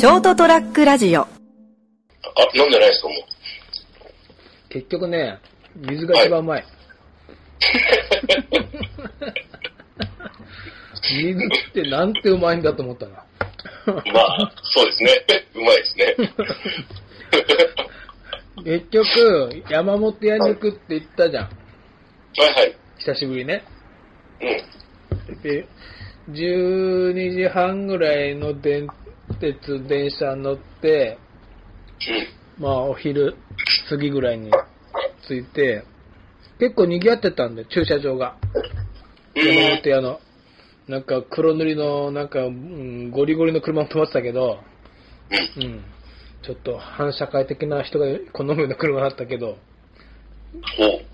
ショートトラックラジオあ、飲んでないですか、もう。結局ね、水が一番うまい。水ってなんてうまいんだと思ったな。まあ、そうですね。うまいですね。結局、山本屋に行くって言ったじゃん。はいはい。久しぶりね。うん。で、12時半ぐらいの電鉄、電車に乗って、うん。まあお昼過ぎぐらいに着いて、結構賑わってたんで、駐車場が。うん。山本屋の。なんか黒塗りの、なんか、うん、ゴリゴリの車も止まってたけど、うん。うん。ちょっと反社会的な人が好むような車だったけど。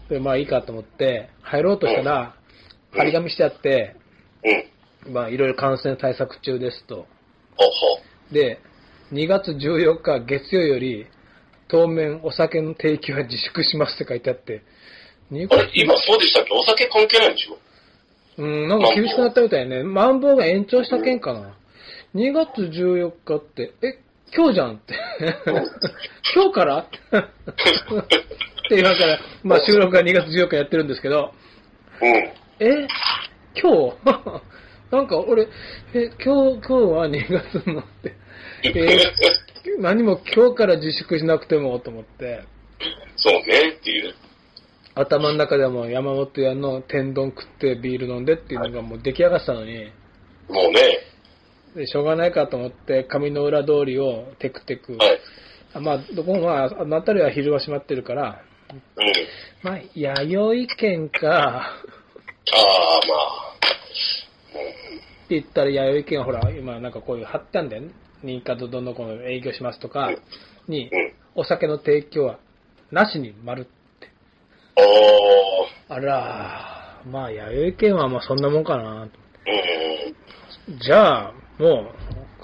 でまあいいかと思って、入ろうとしたら、うん張り紙してあって、うん。まあいろいろ感染対策中ですと。で、2月14日月曜より、当面お酒の提供は自粛しますって書いてあって、2う。あれ、今そうでしたっけ？お酒関係ないんでしょ？うん、なんか厳しくなったみたいね。マンボウが延長した件かな。2月14日って、え、今日じゃんって。今日から？って言われたら、まあ収録は2月14日やってるんですけど、うん。え、今日？なんか俺、え、今日、今日は2月のって、えー何も今日から自粛しなくてもと思って、そうね、っていう。頭の中でも山本屋の天丼食ってビール飲んでっていうのがもう出来上がってたのに、もうね。でしょうがないかと思って上の裏通りをテクテク、はい。あまあ、どこもまあ、あの辺りは昼は閉まってるから、うん。まあ、弥生県か、ああ、まあ。って言ったら弥生県はほら、今なんかこういう貼ってあんだよね。新潟どのこの営業しますとか、にう、ん。お酒の提供はなしに丸って。あら、まあ弥生県はまあそんなもんかな。うん。じゃあ、も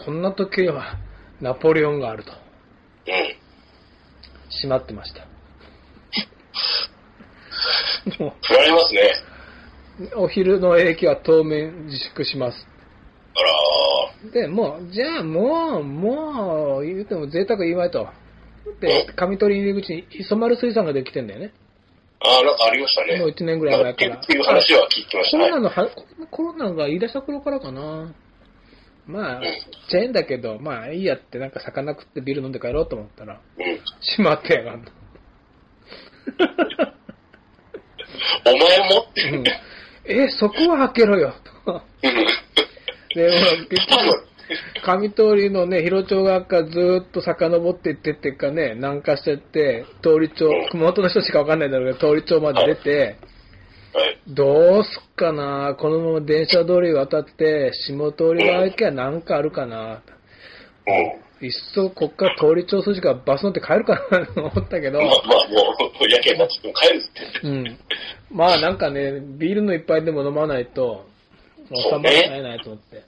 う、こんな時はナポレオンがあると。うん。閉まってました。も振られますね。う、お昼の営業は当面自粛します。あらで、もう、じゃあもう、もう、言うても贅沢言いまいと。で、上取入り口に磯丸水産ができてんだよね。ー。ああ、なんかありましたね。もう1年ぐらい前から。っていう話は聞きましたね。コロナのは、コロナが言い出した頃からかな。まあうん、チェーンだけど、まあいいやってなんか魚食ってビール飲んで帰ろうと思ったら、うん。閉まってやがんと。お前もって。うんえ、そこは開けろよ、と。で、結局、上通りのね、広町側からずーっと遡っていってっていうかね、南下してって、通り町、熊本の人しかわかんないんだろうけど、通り町まで出て、はい。どうすっかな、このまま電車通り渡って、下通り側行けばなんかあるかな。うん。いっそこっから通り町筋からバス乗って帰るかなと 思ったけどま、あまあ、もう、やけになっても帰るって。うん。まあなんかね、ビールの一杯でも飲まないと、収まらないなと思って。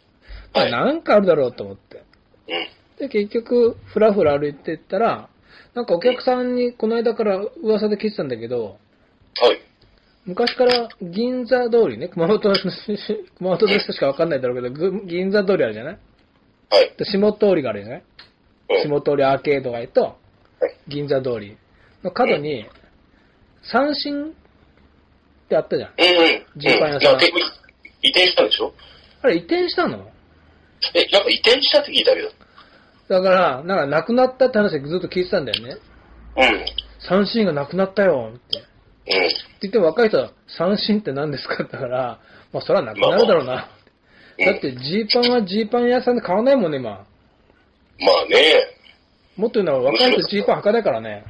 なんかあるだろうと思って。うん。で、結局、ふらふら歩いてったら、なんかお客さんにこの間から噂で聞いてたんだけど、はい。昔から銀座通りね、熊本の、熊本の人しかわかんないだろうけど、ぐ銀座通りあるじゃない？はい。で下通りがあるじゃない？うん。下通りアーケード街とはい銀座通りの角に、三振ってあったじゃん。うんうん。ジーパン屋さん移転したんでしょ？あれ移転したの？え、なんか移転したって聞いたけど。だから、なんか亡くなったって話ずっと聞いてたんだよね。うん。三振が亡くなったよって。ってうん。言っても若い人は、三振って何ですかって言ったから、まあそれはなくなるだろうな。うんだってジーパンはジーパン屋さんで買わないもんね、今。まあね。もっと言うのは若い人ジーパン履かないからね。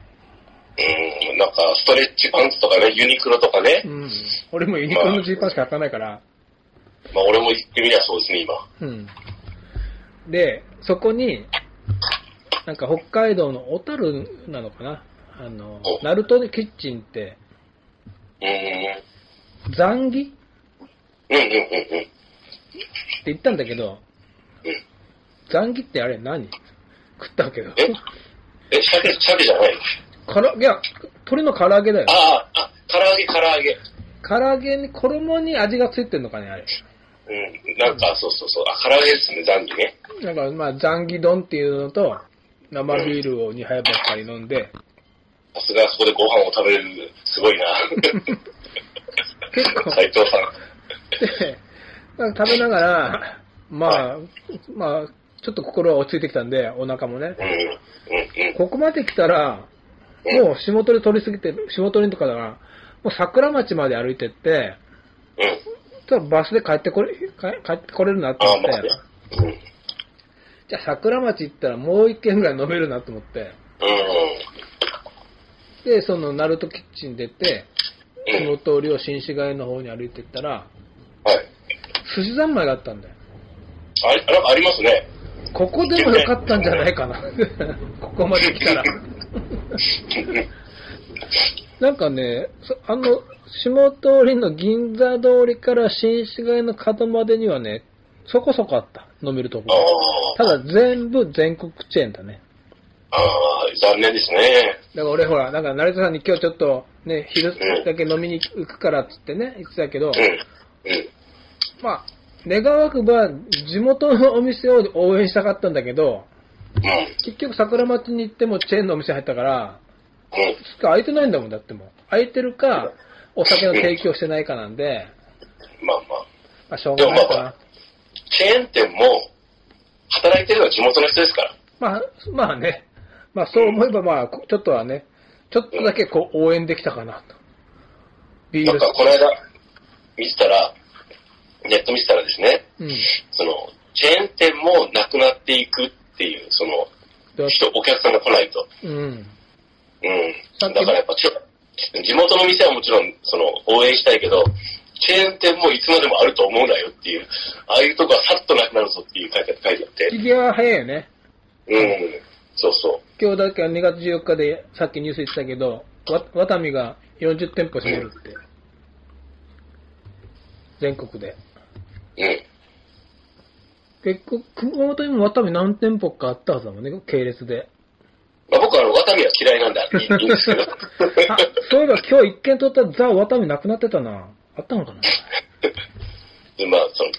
うん。なんか、ストレッチパンツとかね、ユニクロとかねう。ん。俺もユニクロのジーパンしか履かないから。まあ、俺も言ってみりゃそうですね、今。うん。で、そこに、なんか北海道の小樽なのかな？あの、おナルトキッチンって、うん。ザンギ？うんうんうんうん。って言ったんだけど、うん。ザンギってあれ何？食ったけど。え？え、鮭、鮭じゃないから、いや、鶏の唐揚げだよ。ああ、あ、唐揚げ、唐揚げ。唐揚げに、衣に味がついてんのかね、あれ。うん。なんか、そうそうそう。あ、唐揚げですね、ザンギね。なんか、まあ、ザンギ丼っていうのと、生ビールを2杯ばっかり飲んで、さすがそこでご飯を食べれる、すごいな。結構、斉藤さん。で、なんか食べながら、まあ、まあ、ちょっと心は落ち着いてきたんで、お腹もねう。ん。うん。うん。ここまで来たら、もう下取り取り過ぎて、下取りとかだから、もう桜町まで歩いてって、うん。ちょっとバスで帰ってこれ、帰帰ってこれるなとああ、思ってまあね、。うん。じゃあ桜町行ったらもう一軒ぐらい飲めるなと思って、で、その、ナルトキッチン出て、うん。うん。その通りを新市街の方に歩いてったら、はい。寿司三昧があったんだよ。あれ、なんかありますね。ここでもよかったんじゃないかな。ここまで来たら。なんかね、そあの、下通りの銀座通りから新市街の角までにはね、そこそこあった。飲めるとこああ。ただ全部全国チェーンだね。ああ、残念ですね。だから俺ほら、なんか成田さんに今日ちょっとね、昼だけ飲みに行くからっつってね、言ってたけど、うん。うん。まあ、願わくば地元のお店を応援したかったんだけど、うん。結局桜町に行ってもチェーンのお店入ったから、うん。しか空いてないんだもん、だってもう。空いてるか、お酒の提供してないかなんで、まあまあ。まあしょうがないかな。チェーン店も、働いてるのは地元の人ですから。まあ、まあね。まあそう思えばまあ、ちょっとはね、ちょっとだけこう応援できたかなと。ビールなんか、この間、見てたら、ネット見てたらですね、うん。その、チェーン店もなくなっていくっていう、その、だ人、お客さんが来ないと。うん。うん。だからやっぱ地元の店はもちろん、その、応援したいけど、チェーン店もいつまでもあると思うなよっていう、ああいうとこはさっとなくなるぞっていう書いて書いてあって、引き際は早いよね。うん。そうそう。今日だけは2月14日で、さっきニュース言ってたけど、わワタミが40店舗閉めるって。全国で。うん。結構、熊本にもワタミ何店舗かあったはずだもんね、系列で。まあ、僕は嫌いなんでいいいいんですけど。あ、そういえば今日一件取ったザ・ワタミなくなってたな。あったのかな？でまあ、その、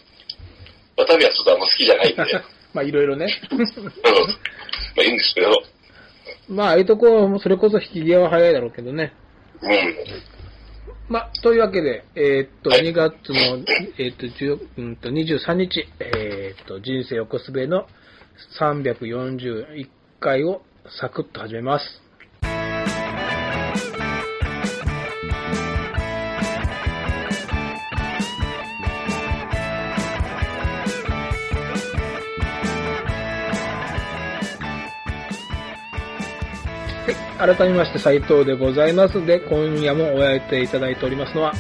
ワタミはちょっとあんま好きじゃないんで、うん。まあいろいろね。まあいいんですけど、まあああいうとこはそれこそ引き際は早いだろうけどね。うん。まあ、というわけで、えーっと、はい2月の、えーっと、10うんと23日、えーっと、人生横滑りの341回をサクッと始めます。はい、改めまして斉藤でございます。で、今夜もお相手いただいておりますのは、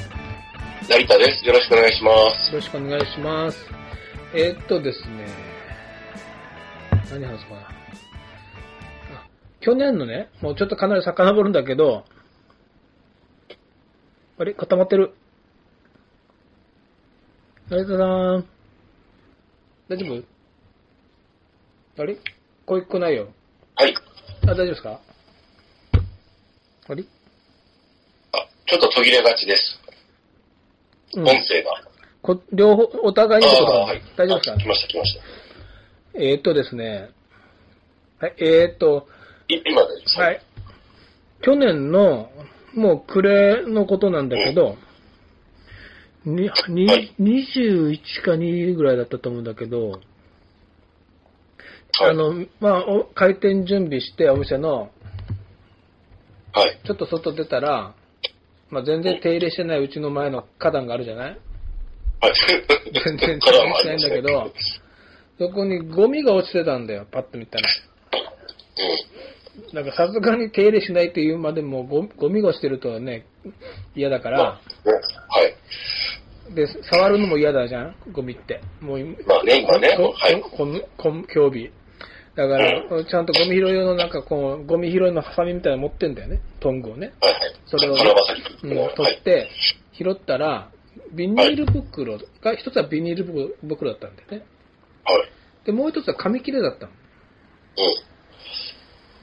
成田です。よろしくお願いします。よろしくお願いします。えーっとですね、何話すかな？あ去年のね、もうちょっとかなり遡るんだけど、あれ？固まってる。成田さん。大丈夫？あれ？声聞こえないよ。はい。あ、大丈夫ですか？あれ？あ、ちょっと途切れがちです。うん音声が。こ両方、お互いにってことはい。大丈夫ですか？あ来ました、来ました。えーっとですね、はい、えーっと、い今大丈夫です。はい。去年の、もう暮れのことなんだけど、ににはい21か2ぐらいだったと思うんだけど、はいあの、まあ、お開店準備してお店の、はい。ちょっと外出たら、まあ、全然手入れしてないうちの前の花壇があるじゃない？はい。全然手入れしてないんだけど、そこにゴミが落ちてたんだよ、パッと見たら。なんかさすがに手入れしないというまでもゴゴミが落ちてるとね、嫌だかうん。まあら、ねはい。で、触るのも嫌だじゃん、ゴミって。もう、まあね、今ね、こはい。だから、ちゃんとゴミ拾い用のなんかこう、ゴミ拾いのハサミみたいなの持ってんだよね、トングをね。はいはい。それを金葉先うん。取って、拾ったら、ビニール袋が、一つはビニール袋だったんだよね。はい。で、もう一つは紙切れだったの。うん。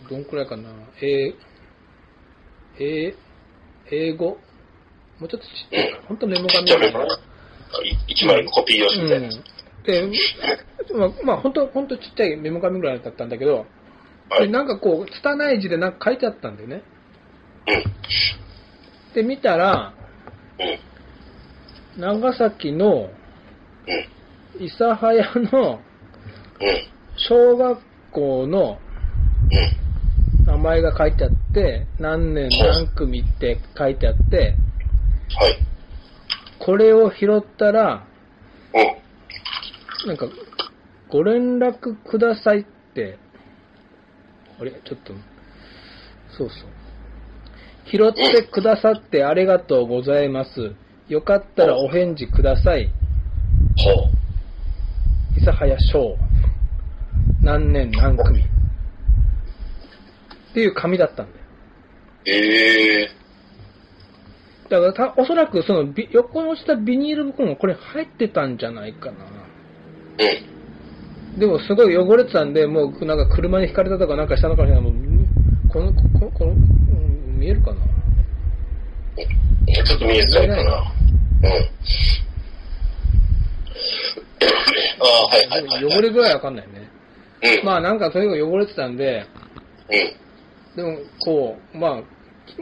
どんくらいかな？えー、えー、英語？もうちょっとちっちゃい。ほんとメモ紙ちっちゃめのだな。一枚のコピー用紙みたいな。で、まあ、まあ、本当本当ちっちゃいメモ紙ぐらいだったんだけど、ではい。なんかこう、拙い字でなんか書いてあったんだよね。うん。で、見たら、うん。長崎のうん。諫早のうん。小学校のうん。名前が書いてあって、何年何組って書いてあって、はい。これを拾ったら、うん。なんか、ご連絡くださいって、あれ？ちょっと、そうそう。拾ってくださってありがとうございます。よかったらお返事ください。ほう。諫早小。何年何組。っていう紙だったんだよ。ええだからた、おそらくそのビ横に落ちたビニール袋もこれ入ってたんじゃないかな。うん。でもすごい汚れてたんで、もうなんか車にひかれたとかなんかしたのかもしれない。もうこの、こここの、うん見えるかなちょっと見えづらいかな。うん。ああ、はいはいはい、はい。汚れぐらいわかんないね。うん。まあなんかとにかく汚れてたんで、うん。でもこう、まあ、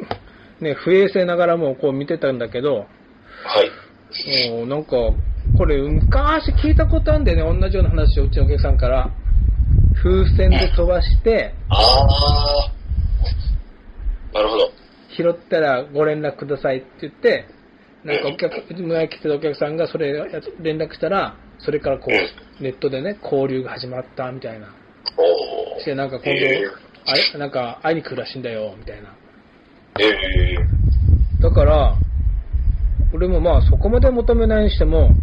ね、不衛生ながらもこう見てたんだけど、はい。もうなんか、これ昔聞いたことあるんだよね、同じような話をうちのお客さんから。風船で飛ばして、ああ。なるほど。拾ったらご連絡くださいって言って、なんかお客、うちの来てたお客さんがそれ連絡したら、それからこう、ネットでね、交流が始まったみたいな。おお。して、なんか今度え、あれ？なんか会いに来るらしいんだよ、みたいな。ええだから、俺もまあそこまで求めないにしても、うん。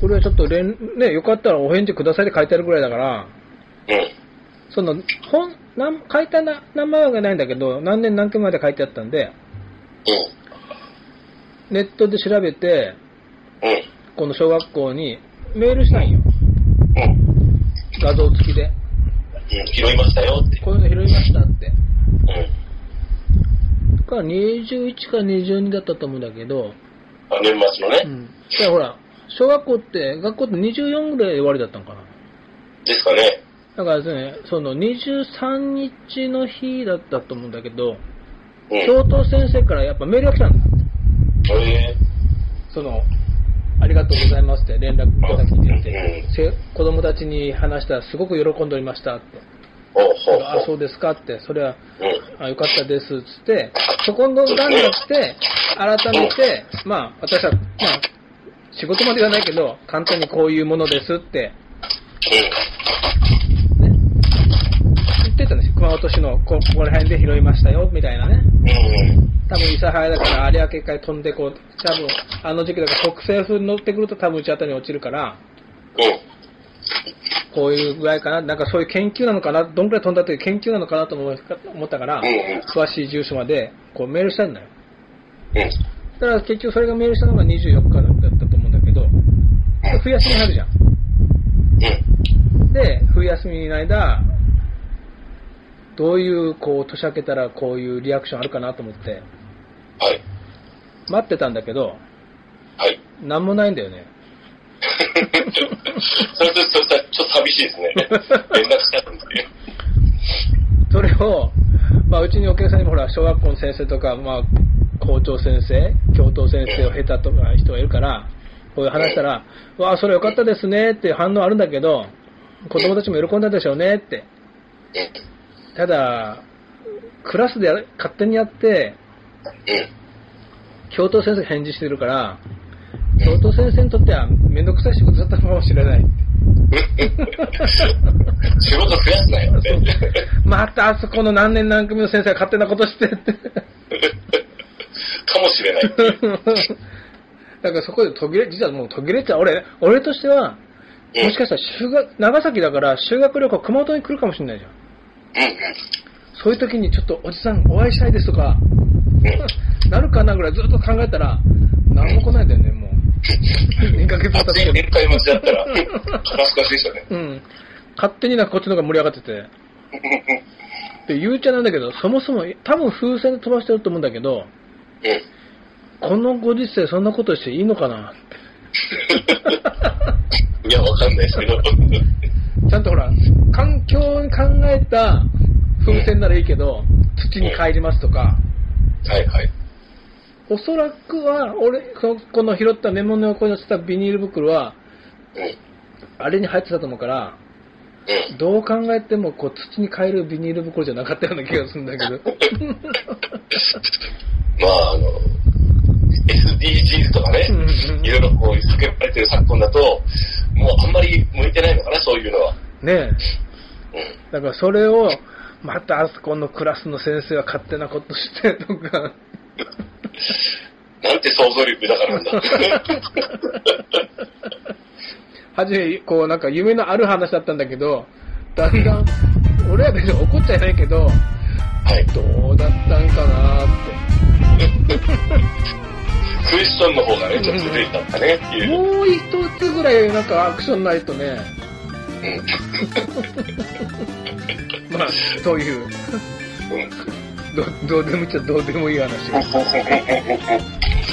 これはちょっと連、ね、よかったらお返事くださいって書いてあるぐらいだから、うん。その、本、なん書いたな名前はないんだけど、何年何組まで書いてあったんで、ネットで調べて、うん。うん。この小学校にメールしたんよ。うん。画像付きで。うん。拾いましたよって。こういうの拾いましたって。うん。だから21か22だったと思うんだけど、あ年末のね。うん。じゃあほら、小学校って、学校って24ぐらいで終わりだったのかな。ですかね。だからですね、その23日の日だったと思うんだけど、うん。教頭先生からやっぱメールが来たんだ。ええその、ありがとうございますって連絡いただきって言って子供たちに話したらすごく喜んでおりましたって。あ、ほ。そううですかって、それは、うん。あよかったですっつって、そこの段になって、改めて、まあ、私は、まあ、仕事まではないけど、簡単にこういうものですって、ね、言ってたんですよ。熊本市のこここら辺で拾いましたよ、みたいなね。多分、諫早だから有明海飛んでこう、多分、あの時期だから北西風に乗ってくると多分うちあたりに落ちるから、うん。こういうぐらいかな、なんかそういう研究なのかな、どんくらい飛んだという研究なのかなと思ったから、詳しい住所までこうメールしたんだよ。うん。だから結局それがメールしたのが24日だったと思うんだけど、で冬休みに入るじゃん。うん。で、冬休みの間、どういう、こう、年明けたらこういうリアクションあるかなと思って、はい。待ってたんだけど、はい。なんもないんだよね。それ、それ、それ、それちょっと寂しいですね。連絡したんですね。それを、まあ、うちにお客さんにもほら、小学校の先生とか、まあ、校長先生、教頭先生を経たとか人がいるから、こういう話したら、わあ、それよかったですねっていう反応あるんだけど、子供たちも喜んだでしょうねって。うん。ただ、クラスで勝手にやって、うん。教頭先生が返事してるから、教頭先生にとってはめんどくさい仕事だったのかもしれない。仕事増やすなよって。またあそこの何年何組の先生が勝手なことしてって。かもしれない。だからそこで途切れ、実はもう途切れちゃう。俺、俺としては、うんもしかしたら修学、長崎だから修学旅行熊本に来るかもしれないじゃん。うんそういう時にちょっとおじさんお会いしたいですとか。なるかなぐらいずっと考えたら、何も来ないんだよね、もう。2ヶ月経って宴会待ちだったら、恥ずかしいですよね。うん。勝手になんかこっちの方が盛り上がってて。で、ゆうちゃんなんだけど、そもそも、多分風船で飛ばしてると思うんだけど、うん。このご時世そんなことしていいのかな？いや、わかんないですけど。ちゃんとほら、環境に考えた風船ならいいけど、土に帰りますとか、はいはい。おそらくは、俺、ここの拾ったメモの横にしたビニール袋は、うん。あれに入ってたと思うから、うん。どう考えてもこう土に帰るビニール袋じゃなかったような気がするんだけど。まあ、あの、SDGs とかねうんうん、いろいろこう叫ばれてる昨今だと、もうあんまり向いてないのかな、そういうのは。ねえ。うん。だからそれを、またあそこのクラスの先生は勝手なことしてとか、なんて想像力だからなんだ。はじめ、こうなんか夢のある話だったんだけど、だんだん、俺は別に怒っちゃいないけど、はい。どうだったんかなーって。クエスチョンの方がね、ちょっと続いたんだねっていう。もう一つぐらいなんかアクションないとね、うん。まあ、そういう、うん。どどうでもいいっちゃどうでもいい話を。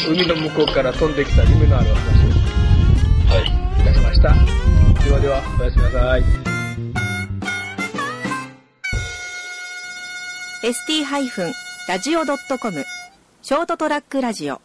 海の向こうから飛んできた夢のある話はい。をいたしました。ではでは、おやすみなさい。ST-radio.com ショートトラックラジオ